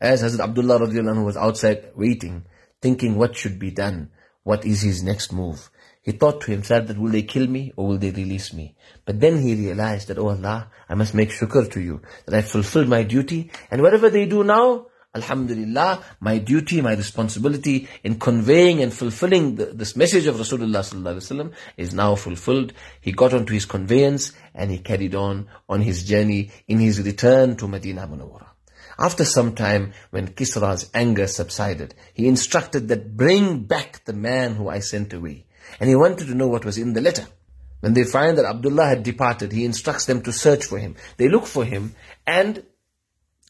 As Hazrat Abdullah radiallahu was outside waiting, thinking what should be done, what is his next move. He thought to himself that will they kill me or will they release me? But then he realized that, oh Allah, I must make shukr to you, that I fulfilled my duty, and whatever they do now, Alhamdulillah, my duty, my responsibility in conveying and fulfilling the, this message of Rasulullah sallallahu is now fulfilled. He got onto his conveyance and he carried on on his journey in his return to Medina Munawwara. After some time, when Kisra's anger subsided, he instructed that bring back the man who I sent away. And he wanted to know what was in the letter. When they find that Abdullah had departed, he instructs them to search for him. They look for him and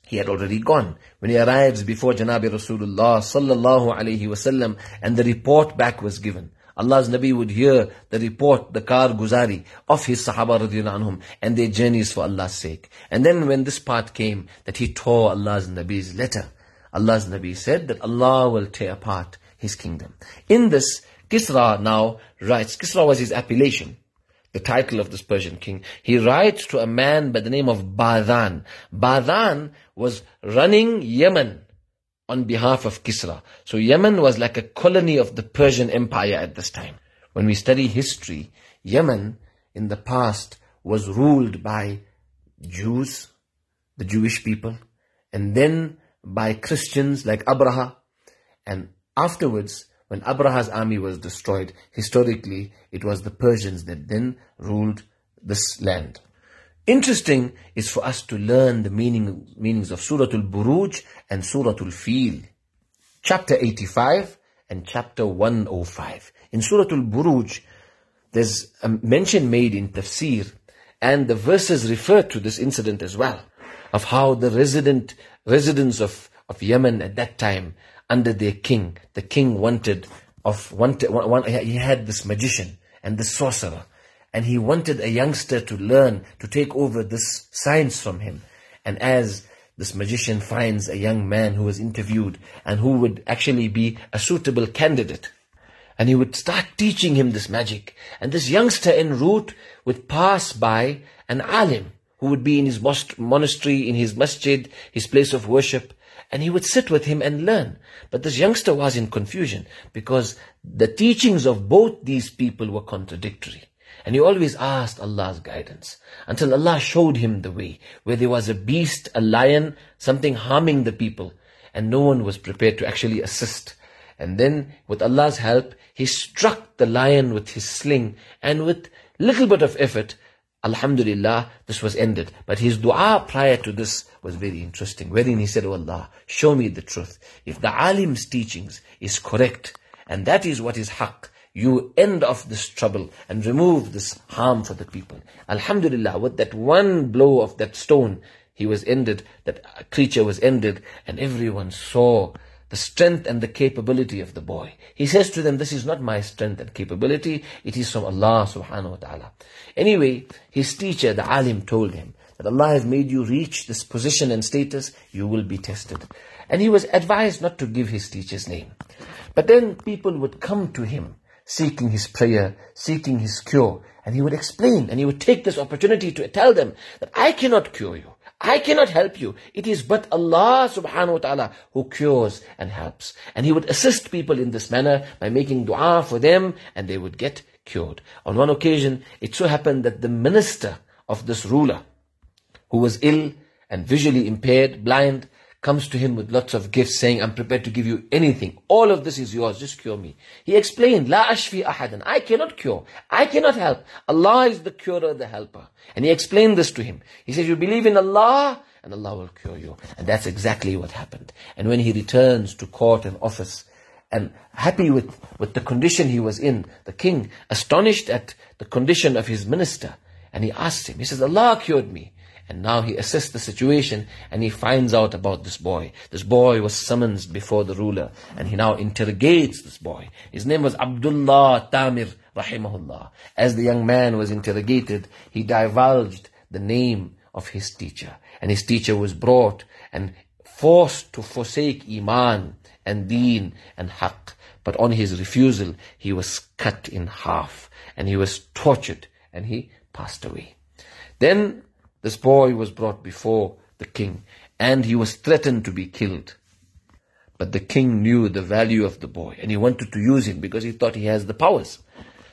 he had already gone. When he arrives before Janabi Rasulullah sallallahu alayhi wasallam and the report back was given. Allah's Nabi would hear the report, the car guzari of his Sahaba anhum and their journeys for Allah's sake. And then when this part came, that he tore Allah's Nabi's letter, Allah's Nabi said that Allah will tear apart his kingdom. In this, Kisra now writes, Kisra was his appellation, the title of this Persian king. He writes to a man by the name of Badan. Badan was running Yemen on behalf of Kisra. So Yemen was like a colony of the Persian Empire at this time. When we study history, Yemen in the past was ruled by Jews, the Jewish people, and then by Christians like Abraha, and afterwards when Abraha's army was destroyed, historically, it was the Persians that then ruled this land. Interesting is for us to learn the meaning, meanings of Surah Al-Buruj and Surah Al-Fil. Chapter 85 and chapter 105. In Surah Al-Buruj, there's a mention made in tafsir and the verses refer to this incident as well of how the resident residents of, of Yemen at that time under their king. The king wanted of wanted one, he had this magician and this sorcerer, and he wanted a youngster to learn to take over this science from him. And as this magician finds a young man who was interviewed and who would actually be a suitable candidate. And he would start teaching him this magic. And this youngster en route would pass by an alim who would be in his monastery, in his masjid, his place of worship and he would sit with him and learn. But this youngster was in confusion because the teachings of both these people were contradictory. And he always asked Allah's guidance until Allah showed him the way where there was a beast, a lion, something harming the people and no one was prepared to actually assist. And then with Allah's help, he struck the lion with his sling and with little bit of effort, Alhamdulillah, this was ended. But his dua prior to this was very interesting. Wherein he said, Oh Allah, show me the truth. If the alim's teachings is correct, and that is what is haqq, you end off this trouble and remove this harm for the people. Alhamdulillah, with that one blow of that stone, he was ended, that creature was ended, and everyone saw the strength and the capability of the boy. He says to them, this is not my strength and capability, it is from Allah subhanahu wa ta'ala. Anyway, his teacher, the alim, told him that Allah has made you reach this position and status, you will be tested. And he was advised not to give his teacher's name. But then people would come to him, seeking his prayer, seeking his cure, and he would explain, and he would take this opportunity to tell them that I cannot cure you. I cannot help you. It is but Allah subhanahu wa ta'ala who cures and helps. And He would assist people in this manner by making dua for them and they would get cured. On one occasion, it so happened that the minister of this ruler, who was ill and visually impaired, blind, comes to him with lots of gifts saying, I'm prepared to give you anything. All of this is yours. Just cure me. He explained, La ashfi ahadan. I cannot cure. I cannot help. Allah is the curer, the helper. And he explained this to him. He said, you believe in Allah and Allah will cure you. And that's exactly what happened. And when he returns to court and office, and happy with, with the condition he was in, the king, astonished at the condition of his minister, and he asked him, he says, Allah cured me. And now he assesses the situation and he finds out about this boy. This boy was summoned before the ruler and he now interrogates this boy. His name was Abdullah Tamir rahimahullah. As the young man was interrogated, he divulged the name of his teacher. And his teacher was brought and forced to forsake Iman and Deen and Haqq. But on his refusal, he was cut in half and he was tortured and he passed away. Then this boy was brought before the king, and he was threatened to be killed. But the king knew the value of the boy and he wanted to use him because he thought he has the powers.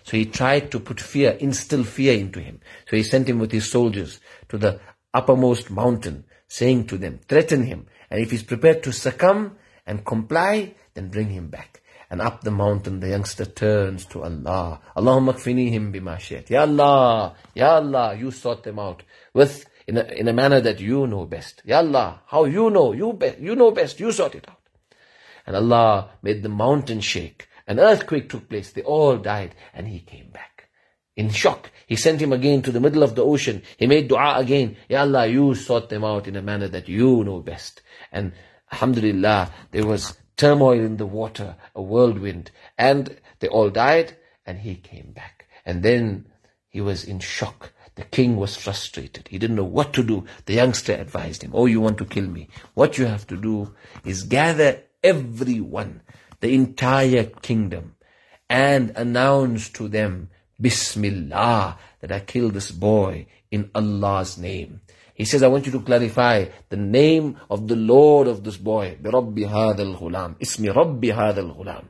So he tried to put fear, instill fear into him. So he sent him with his soldiers to the uppermost mountain, saying to them, threaten him. And if he's prepared to succumb and comply, then bring him back. And up the mountain, the youngster turns to Allah. Allahumma kfinihim bima shayt. Ya Allah, Ya Allah, you sort them out with, in a, in a manner that you know best. Ya Allah, how you know, you, be, you know best, you sort it out. And Allah made the mountain shake. An earthquake took place. They all died. And he came back. In shock. He sent him again to the middle of the ocean. He made dua again. Ya Allah, you sort them out in a manner that you know best. And Alhamdulillah, there was turmoil in the water, a whirlwind. And they all died. And he came back. And then he was in shock. The king was frustrated. He didn't know what to do. The youngster advised him, Oh, you want to kill me? What you have to do is gather everyone the entire kingdom and announce to them, Bismillah, that I killed this boy in Allah's name. He says, I want you to clarify the name of the Lord of this boy. برب هذا الغلام. اسم رب هذا الغلام.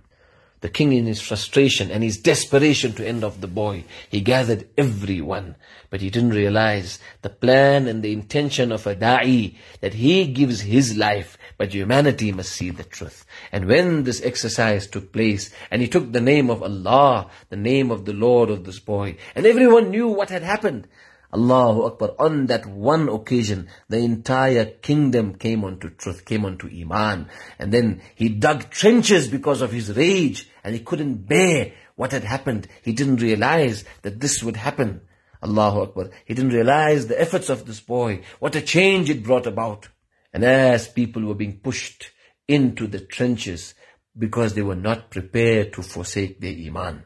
The king in his frustration and his desperation to end off the boy, he gathered everyone. But he didn't realize the plan and the intention of a da'i, that he gives his life, but humanity must see the truth. And when this exercise took place, and he took the name of Allah, the name of the Lord of this boy, and everyone knew what had happened, Allahu Akbar. On that one occasion, the entire kingdom came onto truth, came onto Iman. And then he dug trenches because of his rage and he couldn't bear what had happened. He didn't realize that this would happen. Allahu Akbar. He didn't realize the efforts of this boy, what a change it brought about. And as people were being pushed into the trenches because they were not prepared to forsake their Iman.